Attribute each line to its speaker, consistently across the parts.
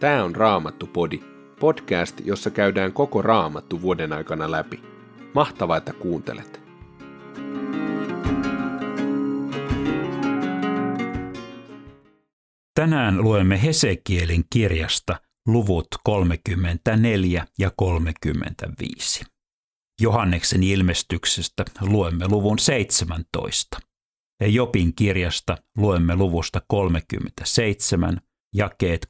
Speaker 1: Tämä on Raamattu-podi, podcast, jossa käydään koko Raamattu vuoden aikana läpi. Mahtavaa, että kuuntelet!
Speaker 2: Tänään luemme Hesekielin kirjasta luvut 34 ja 35. Johanneksen ilmestyksestä luemme luvun 17. Ja Jopin kirjasta luemme luvusta 37 jakeet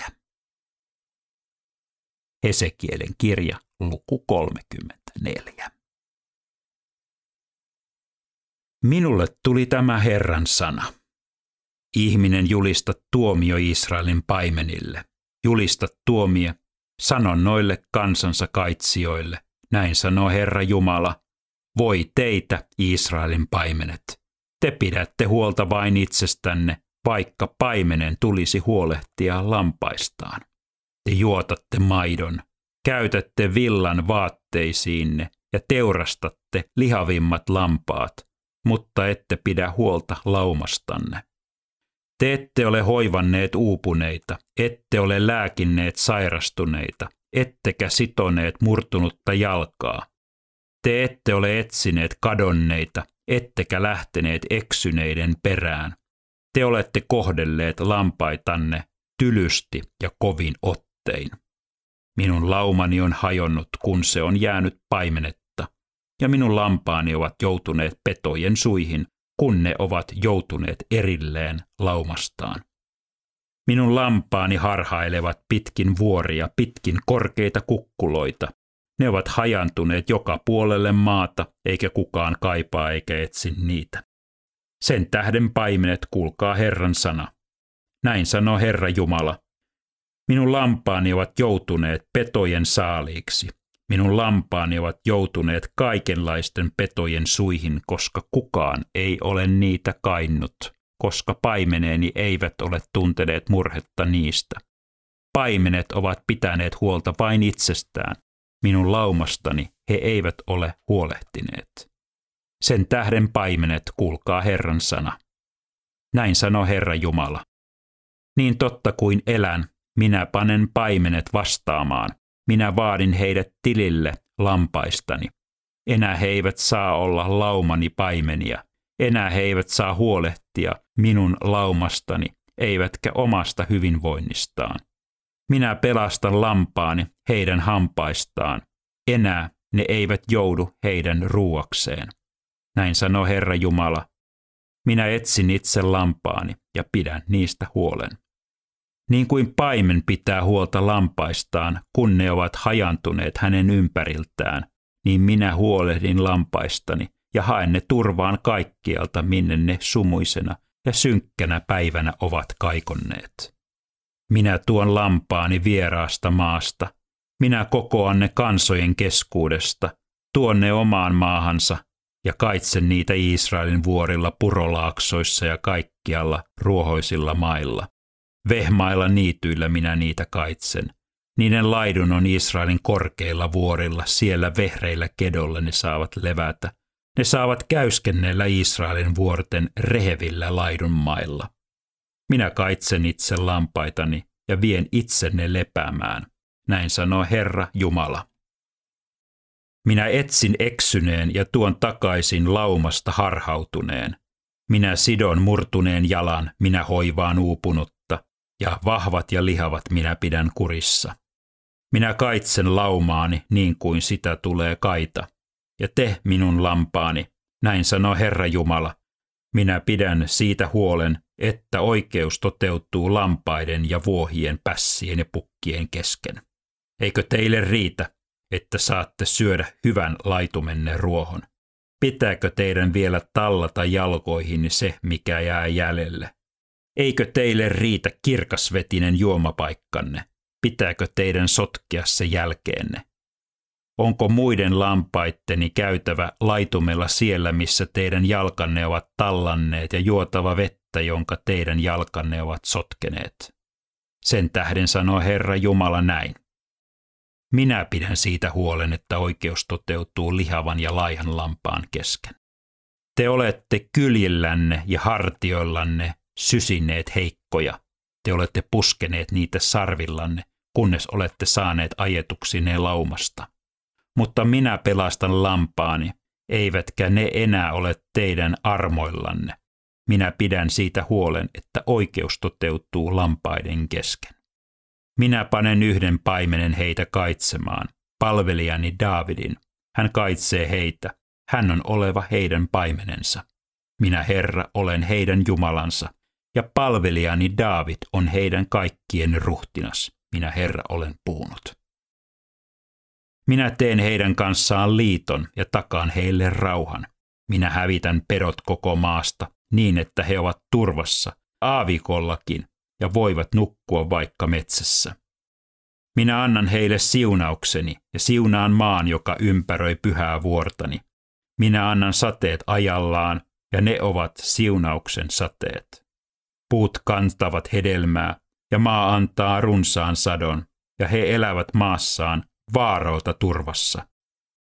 Speaker 2: 16-24. Hesekielen kirja, luku 34. Minulle tuli tämä Herran sana. Ihminen julista tuomio Israelin paimenille. Julista tuomio, sano noille kansansa kaitsijoille. Näin sanoo Herra Jumala. Voi teitä, Israelin paimenet. Te pidätte huolta vain itsestänne, vaikka paimenen tulisi huolehtia lampaistaan. Te juotatte maidon, käytätte villan vaatteisiinne ja teurastatte lihavimmat lampaat, mutta ette pidä huolta laumastanne. Te ette ole hoivanneet uupuneita, ette ole lääkinneet sairastuneita, ettekä sitoneet murtunutta jalkaa. Te ette ole etsineet kadonneita, ettekä lähteneet eksyneiden perään. Te olette kohdelleet lampaitanne tylysti ja kovin ottein. Minun laumani on hajonnut, kun se on jäänyt paimenetta, ja minun lampaani ovat joutuneet petojen suihin, kun ne ovat joutuneet erilleen laumastaan. Minun lampaani harhailevat pitkin vuoria, pitkin korkeita kukkuloita, ne ovat hajantuneet joka puolelle maata, eikä kukaan kaipaa eikä etsi niitä. Sen tähden paimenet kuulkaa Herran sana. Näin sanoo Herra Jumala. Minun lampaani ovat joutuneet petojen saaliiksi. Minun lampaani ovat joutuneet kaikenlaisten petojen suihin, koska kukaan ei ole niitä kainnut, koska paimeneeni eivät ole tunteneet murhetta niistä. Paimenet ovat pitäneet huolta vain itsestään, minun laumastani he eivät ole huolehtineet. Sen tähden paimenet, kuulkaa Herran sana. Näin sanoo Herra Jumala. Niin totta kuin elän, minä panen paimenet vastaamaan. Minä vaadin heidät tilille lampaistani. Enää he eivät saa olla laumani paimenia. Enää he eivät saa huolehtia minun laumastani, eivätkä omasta hyvinvoinnistaan. Minä pelastan lampaani heidän hampaistaan. Enää ne eivät joudu heidän ruuakseen. Näin sanoo Herra Jumala. Minä etsin itse lampaani ja pidän niistä huolen. Niin kuin paimen pitää huolta lampaistaan, kun ne ovat hajantuneet hänen ympäriltään, niin minä huolehdin lampaistani ja haen ne turvaan kaikkialta, minne ne sumuisena ja synkkänä päivänä ovat kaikonneet. Minä tuon lampaani vieraasta maasta. Minä kokoan ne kansojen keskuudesta, tuon ne omaan maahansa ja kaitsen niitä Israelin vuorilla, purolaaksoissa ja kaikkialla ruohoisilla mailla. Vehmailla niityillä minä niitä kaitsen. Niiden laidun on Israelin korkeilla vuorilla, siellä vehreillä kedolla ne saavat levätä. Ne saavat käyskennellä Israelin vuorten rehevillä laidunmailla. Minä kaitsen itse lampaitani ja vien itsenne lepäämään. Näin sanoo Herra Jumala. Minä etsin eksyneen ja tuon takaisin laumasta harhautuneen. Minä sidon murtuneen jalan, minä hoivaan uupunutta, ja vahvat ja lihavat minä pidän kurissa. Minä kaitsen laumaani niin kuin sitä tulee kaita, ja te minun lampaani, näin sanoo Herra Jumala, minä pidän siitä huolen, että oikeus toteutuu lampaiden ja vuohien pässien ja pukkien kesken. Eikö teille riitä, että saatte syödä hyvän laitumenne ruohon? Pitääkö teidän vielä tallata jalkoihin se, mikä jää jäljelle? Eikö teille riitä kirkasvetinen juomapaikkanne? Pitääkö teidän sotkea se jälkeenne? Onko muiden lampaitteni käytävä laitumella siellä, missä teidän jalkanne ovat tallanneet ja juotava vettä, jonka teidän jalkanne ovat sotkeneet? Sen tähden sanoo Herra Jumala näin. Minä pidän siitä huolen, että oikeus toteutuu lihavan ja laihan lampaan kesken. Te olette kyljillänne ja hartioillanne sysineet heikkoja, te olette puskeneet niitä sarvillanne, kunnes olette saaneet ajetuksi ne laumasta. Mutta minä pelastan lampaani, eivätkä ne enää ole teidän armoillanne. Minä pidän siitä huolen, että oikeus toteutuu lampaiden kesken. Minä panen yhden paimenen heitä kaitsemaan, palvelijani Daavidin. Hän kaitsee heitä, hän on oleva heidän paimenensa. Minä Herra olen heidän Jumalansa, ja palvelijani Daavid on heidän kaikkien ruhtinas. Minä Herra olen puhunut. Minä teen heidän kanssaan liiton ja takaan heille rauhan. Minä hävitän pedot koko maasta niin, että he ovat turvassa, aavikollakin, ja voivat nukkua vaikka metsässä. Minä annan heille siunaukseni ja siunaan maan, joka ympäröi pyhää vuortani. Minä annan sateet ajallaan, ja ne ovat siunauksen sateet. Puut kantavat hedelmää, ja maa antaa runsaan sadon, ja he elävät maassaan vaarolta turvassa.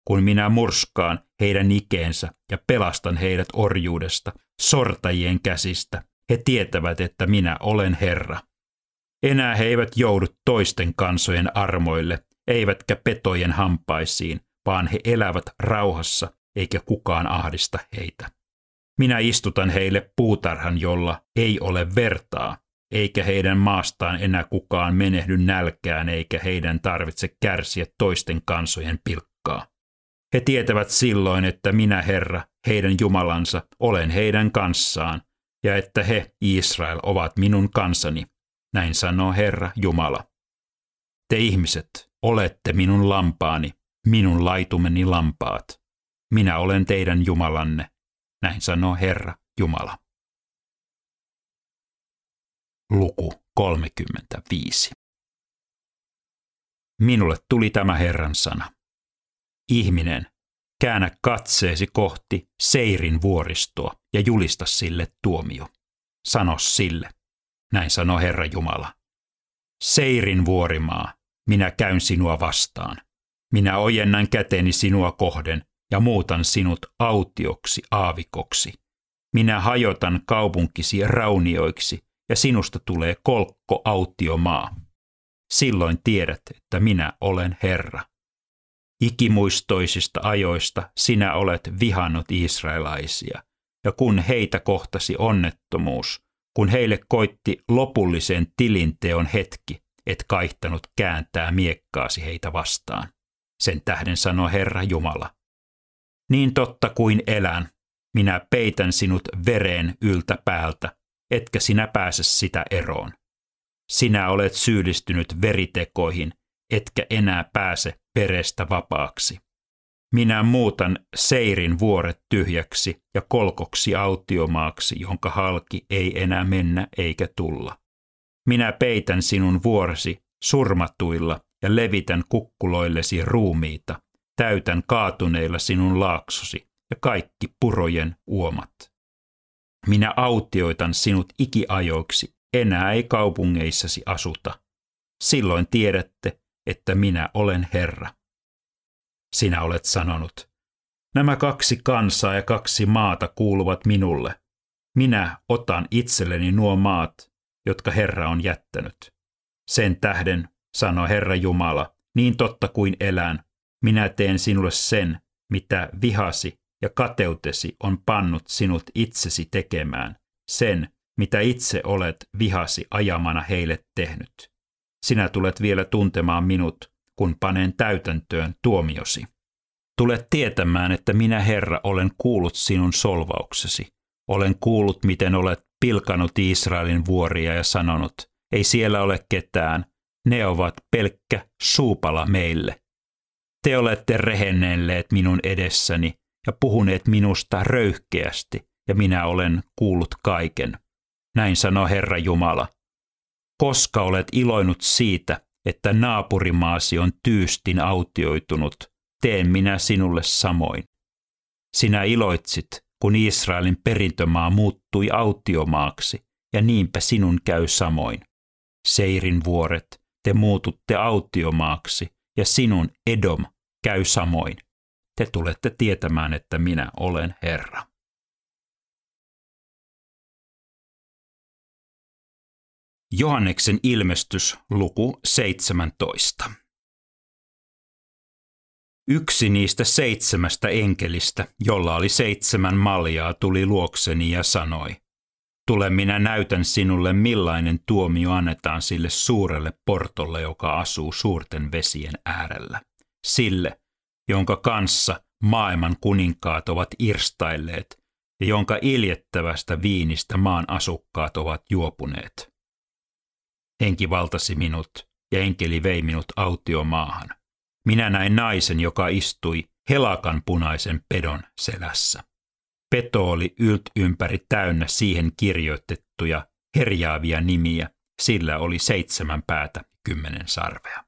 Speaker 2: Kun minä murskaan heidän ikeensä ja pelastan heidät orjuudesta, sortajien käsistä, he tietävät, että minä olen Herra. Enää he eivät joudu toisten kansojen armoille, eivätkä petojen hampaisiin, vaan he elävät rauhassa, eikä kukaan ahdista heitä. Minä istutan heille puutarhan, jolla ei ole vertaa, eikä heidän maastaan enää kukaan menehdy nälkään, eikä heidän tarvitse kärsiä toisten kansojen pilkkaa. He tietävät silloin, että minä Herra, heidän Jumalansa, olen heidän kanssaan, ja että he, Israel, ovat minun kansani. Näin sanoo Herra Jumala. Te ihmiset, olette minun lampaani, minun laitumeni lampaat. Minä olen teidän Jumalanne. Näin sanoo Herra Jumala. Luku 35. Minulle tuli tämä Herran sana. Ihminen, käännä katseesi kohti Seirin vuoristoa ja julista sille tuomio. Sano sille, näin sanoo Herra Jumala. Seirin vuorimaa, minä käyn sinua vastaan. Minä ojennan käteni sinua kohden ja muutan sinut autioksi aavikoksi. Minä hajotan kaupunkisi raunioiksi ja sinusta tulee kolkko autiomaa. Silloin tiedät, että minä olen Herra. Ikimuistoisista ajoista sinä olet vihannut israelaisia, ja kun heitä kohtasi onnettomuus, kun heille koitti lopullisen tilinteon hetki, et kaihtanut kääntää miekkaasi heitä vastaan. Sen tähden sanoi Herra Jumala. Niin totta kuin elän, minä peitän sinut vereen yltä päältä, etkä sinä pääse sitä eroon. Sinä olet syyllistynyt veritekoihin, etkä enää pääse perestä vapaaksi. Minä muutan Seirin vuoret tyhjäksi ja kolkoksi autiomaaksi, jonka halki ei enää mennä eikä tulla. Minä peitän sinun vuoresi surmatuilla ja levitän kukkuloillesi ruumiita, täytän kaatuneilla sinun laaksosi ja kaikki purojen uomat. Minä autioitan sinut ikiajoiksi, enää ei kaupungeissasi asuta. Silloin tiedätte, että minä olen Herra. Sinä olet sanonut, nämä kaksi kansaa ja kaksi maata kuuluvat minulle. Minä otan itselleni nuo maat, jotka Herra on jättänyt. Sen tähden, sanoi Herra Jumala, niin totta kuin elän, minä teen sinulle sen, mitä vihasi ja kateutesi on pannut sinut itsesi tekemään, sen, mitä itse olet vihasi ajamana heille tehnyt. Sinä tulet vielä tuntemaan minut, kun panen täytäntöön tuomiosi. Tulet tietämään, että minä Herra olen kuullut sinun solvauksesi. Olen kuullut, miten olet pilkanut Israelin vuoria ja sanonut, ei siellä ole ketään, ne ovat pelkkä suupala meille. Te olette rehennelleet minun edessäni ja puhuneet minusta röyhkeästi, ja minä olen kuullut kaiken. Näin sanoo Herra Jumala. Koska olet iloinut siitä, että naapurimaasi on tyystin autioitunut, teen minä sinulle samoin. Sinä iloitsit, kun Israelin perintömaa muuttui autiomaaksi, ja niinpä sinun käy samoin. Seirin vuoret, te muututte autiomaaksi, ja sinun Edom käy samoin. Te tulette tietämään, että minä olen Herra. Johanneksen ilmestys, luku 17. Yksi niistä seitsemästä enkelistä, jolla oli seitsemän maljaa, tuli luokseni ja sanoi, Tule minä näytän sinulle millainen tuomio annetaan sille suurelle portolle, joka asuu suurten vesien äärellä. Sille, jonka kanssa maailman kuninkaat ovat irstailleet ja jonka iljettävästä viinistä maan asukkaat ovat juopuneet. Henki valtasi minut ja enkeli vei minut autiomaahan. Minä näin naisen, joka istui helakan punaisen pedon selässä. Peto oli ylt ympäri täynnä siihen kirjoitettuja herjaavia nimiä, sillä oli seitsemän päätä kymmenen sarvea.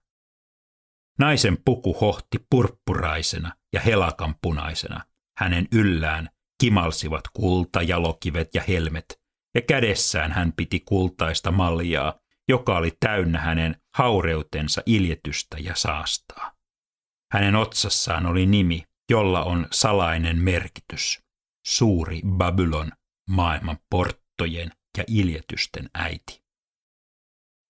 Speaker 2: Naisen puku hohti purppuraisena ja helakan punaisena. Hänen yllään kimalsivat kulta, jalokivet ja helmet, ja kädessään hän piti kultaista maljaa, joka oli täynnä hänen haureutensa iljetystä ja saastaa. Hänen otsassaan oli nimi, jolla on salainen merkitys. Suuri Babylon, maailman porttojen ja iljetysten äiti.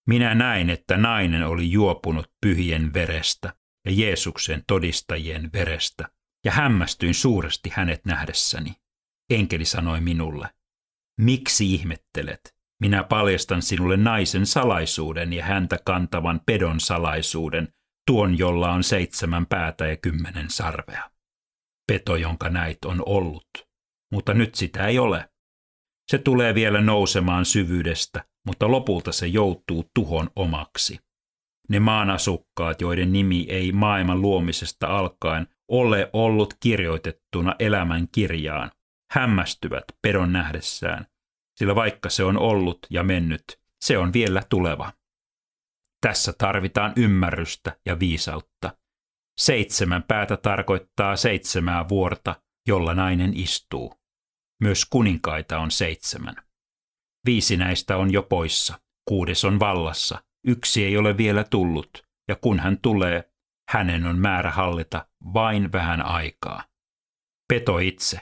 Speaker 2: Minä näin, että nainen oli juopunut pyhien verestä ja Jeesuksen todistajien verestä, ja hämmästyin suuresti hänet nähdessäni. Enkeli sanoi minulle, miksi ihmettelet? Minä paljastan sinulle naisen salaisuuden ja häntä kantavan pedon salaisuuden, tuon jolla on seitsemän päätä ja kymmenen sarvea. Peto, jonka näit, on ollut, mutta nyt sitä ei ole. Se tulee vielä nousemaan syvyydestä, mutta lopulta se joutuu tuhon omaksi. Ne maanasukkaat, joiden nimi ei maailman luomisesta alkaen ole ollut kirjoitettuna elämän kirjaan, hämmästyvät pedon nähdessään, sillä vaikka se on ollut ja mennyt, se on vielä tuleva. Tässä tarvitaan ymmärrystä ja viisautta. Seitsemän päätä tarkoittaa seitsemää vuorta, jolla nainen istuu. Myös kuninkaita on seitsemän. Viisi näistä on jo poissa, kuudes on vallassa, yksi ei ole vielä tullut, ja kun hän tulee, hänen on määrä hallita vain vähän aikaa. Peto itse,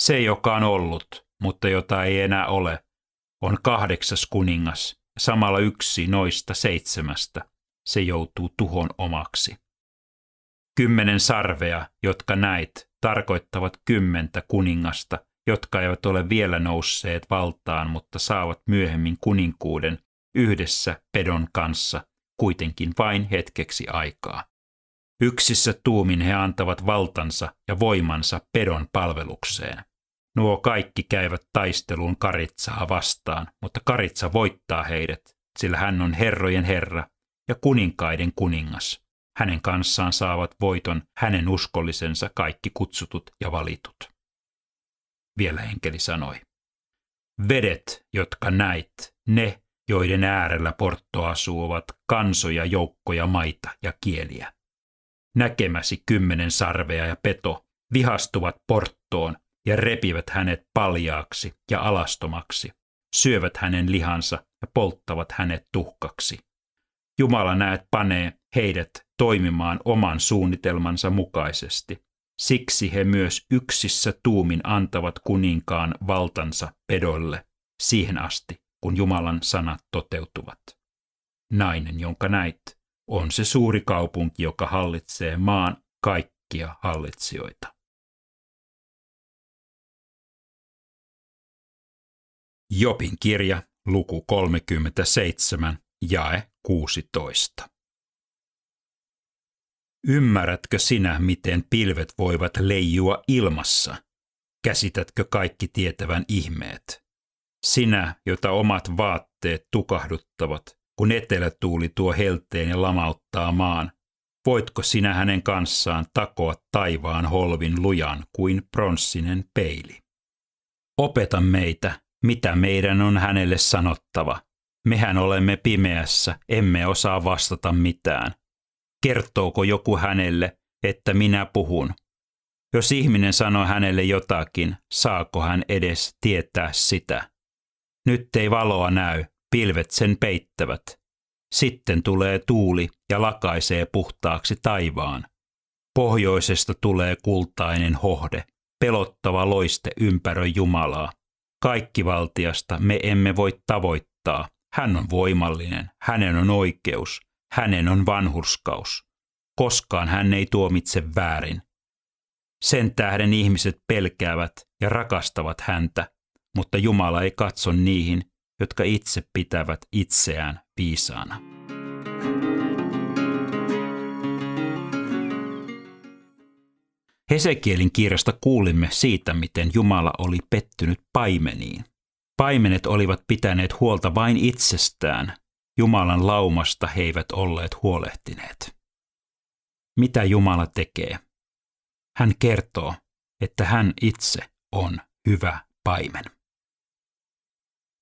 Speaker 2: se joka on ollut, mutta jota ei enää ole, on kahdeksas kuningas, samalla yksi noista seitsemästä, se joutuu tuhon omaksi. Kymmenen sarvea, jotka näit, tarkoittavat kymmentä kuningasta, jotka eivät ole vielä nousseet valtaan, mutta saavat myöhemmin kuninkuuden yhdessä pedon kanssa, kuitenkin vain hetkeksi aikaa. Yksissä tuumin he antavat valtansa ja voimansa pedon palvelukseen. Nuo kaikki käyvät taisteluun Karitsaa vastaan, mutta Karitsa voittaa heidät, sillä hän on herrojen herra ja kuninkaiden kuningas. Hänen kanssaan saavat voiton hänen uskollisensa kaikki kutsutut ja valitut. Vielä enkeli sanoi. Vedet, jotka näit, ne, joiden äärellä Portto asuu, ovat kansoja, joukkoja, maita ja kieliä. Näkemäsi kymmenen sarvea ja peto vihastuvat Porttoon ja repivät hänet paljaaksi ja alastomaksi, syövät hänen lihansa ja polttavat hänet tuhkaksi. Jumala näet panee heidät toimimaan oman suunnitelmansa mukaisesti. Siksi he myös yksissä tuumin antavat kuninkaan valtansa pedoille siihen asti, kun Jumalan sanat toteutuvat. Nainen, jonka näit, on se suuri kaupunki, joka hallitsee maan kaikkia hallitsijoita. Jopin kirja, luku 37, jae 16. Ymmärrätkö sinä, miten pilvet voivat leijua ilmassa? Käsitätkö kaikki tietävän ihmeet? Sinä, jota omat vaatteet tukahduttavat, kun etelätuuli tuo helteen ja lamauttaa maan, voitko sinä hänen kanssaan takoa taivaan holvin lujan kuin pronssinen peili? Opeta meitä, mitä meidän on hänelle sanottava. Mehän olemme pimeässä, emme osaa vastata mitään. Kertooko joku hänelle, että minä puhun? Jos ihminen sanoo hänelle jotakin, saako hän edes tietää sitä? Nyt ei valoa näy, pilvet sen peittävät. Sitten tulee tuuli ja lakaisee puhtaaksi taivaan. Pohjoisesta tulee kultainen hohde, pelottava loiste ympäröi Jumalaa. Kaikkivaltiasta me emme voi tavoittaa, Hän on voimallinen, hänen on oikeus, hänen on vanhurskaus. Koskaan hän ei tuomitse väärin. Sen tähden ihmiset pelkäävät ja rakastavat häntä, mutta Jumala ei katso niihin, jotka itse pitävät itseään viisaana. Hesekielin kirjasta kuulimme siitä, miten Jumala oli pettynyt paimeniin. Paimenet olivat pitäneet huolta vain itsestään. Jumalan laumasta he eivät olleet huolehtineet. Mitä Jumala tekee? Hän kertoo, että hän itse on hyvä paimen.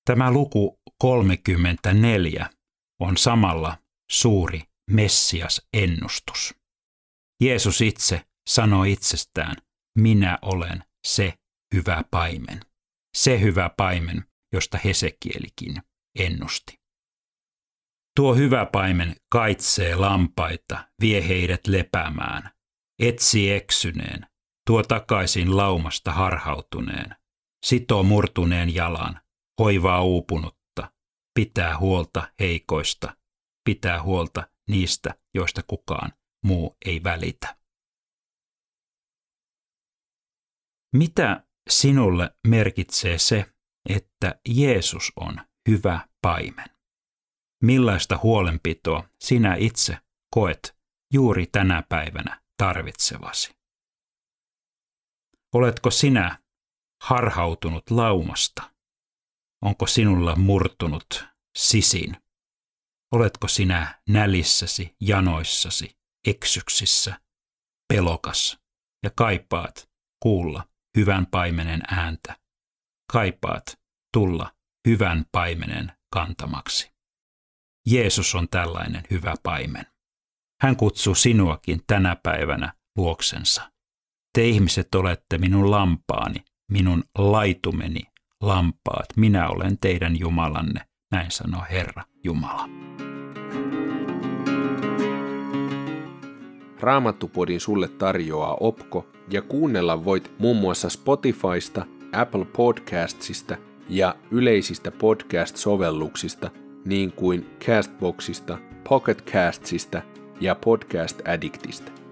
Speaker 2: Tämä luku 34 on samalla suuri Messias-ennustus. Jeesus itse sanoi itsestään, minä olen se hyvä paimen. Se hyvä paimen, josta Hesekielikin ennusti. Tuo hyvä paimen kaitsee lampaita, vie heidät lepäämään, etsi eksyneen, tuo takaisin laumasta harhautuneen, sitoo murtuneen jalan, hoivaa uupunutta, pitää huolta heikoista, pitää huolta niistä, joista kukaan muu ei välitä. Mitä sinulle merkitsee se, että Jeesus on hyvä paimen? Millaista huolenpitoa sinä itse koet juuri tänä päivänä tarvitsevasi? Oletko sinä harhautunut laumasta? Onko sinulla murtunut sisin? Oletko sinä nälissäsi, janoissasi, eksyksissä, pelokas ja kaipaat kuulla hyvän paimenen ääntä. Kaipaat tulla hyvän paimenen kantamaksi. Jeesus on tällainen hyvä paimen. Hän kutsuu sinuakin tänä päivänä luoksensa. Te ihmiset olette minun lampaani, minun laitumeni lampaat. Minä olen teidän Jumalanne, näin sanoo Herra Jumala.
Speaker 1: Raamattupodin sulle tarjoaa Opko ja kuunnella voit muun muassa Spotifysta, Apple Podcastsista ja yleisistä podcast-sovelluksista niin kuin Castboxista, Pocketcastsista ja Podcast Addictista.